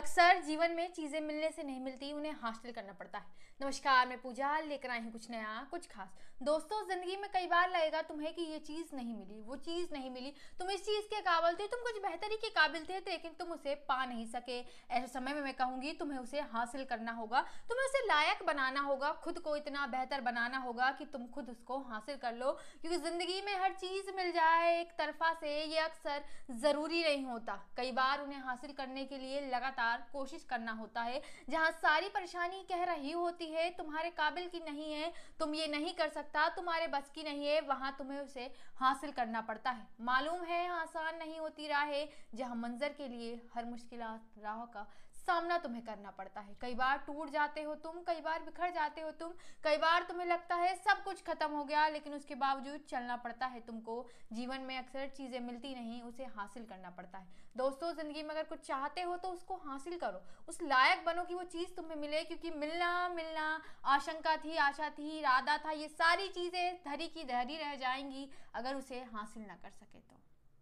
अक्सर जीवन में चीज़ें मिलने से नहीं मिलती, उन्हें हासिल करना पड़ता है। नमस्कार, मैं पूजा, लेकर आई हूँ कुछ नया, कुछ खास। दोस्तों, ज़िंदगी में कई बार लगेगा तुम्हें कि ये चीज़ नहीं मिली, वो चीज़ नहीं मिली। तुम इस चीज़ के काबिल थे, तुम कुछ बेहतरी के काबिल थे, लेकिन तुम उसे पा नहीं सके। ऐसे समय में मैं कहूँगी, तुम्हें उसे हासिल करना होगा, तुम्हें उसे लायक बनाना होगा, खुद को इतना बेहतर बनाना होगा कि तुम खुद उसको हासिल कर लो, क्योंकि ज़िंदगी में हर चीज़ मिल जाए एक तरफा से, ये अक्सर ज़रूरी नहीं होता। कई बार उन्हें हासिल करने के लिए लगातार लगातार कोशिश करना होता है। जहाँ सारी परेशानी कह रही होती है, तुम्हारे काबिल की नहीं है, तुम ये नहीं कर सकता, तुम्हारे बस की नहीं है, वहाँ तुम्हें उसे हासिल करना पड़ता है। मालूम है, आसान नहीं होती राह है, जहाँ मंजर के लिए हर मुश्किल राह का सामना तुम्हें करना पड़ता है। कई बार टूट जाते हो तुम, कई बार बिखर जाते हो तुम, कई बार तुम्हें लगता है सब कुछ खत्म हो गया, लेकिन उसके बावजूद चलना पड़ता है तुमको। जीवन में अक्सर चीज़ें मिलती नहीं, उसे हासिल करना पड़ता है। दोस्तों, ज़िंदगी में अगर कुछ चाहते हो तो उसको हासिल करो। उस लायक बनो कि वो चीज़ तुम्हें मिले, क्योंकि मिलना मिलना, आशंका थी, आशा थी, इरादा था, ये सारी चीज़ें धरी की धरी रह जाएँगी अगर उसे हासिल ना कर सके तो।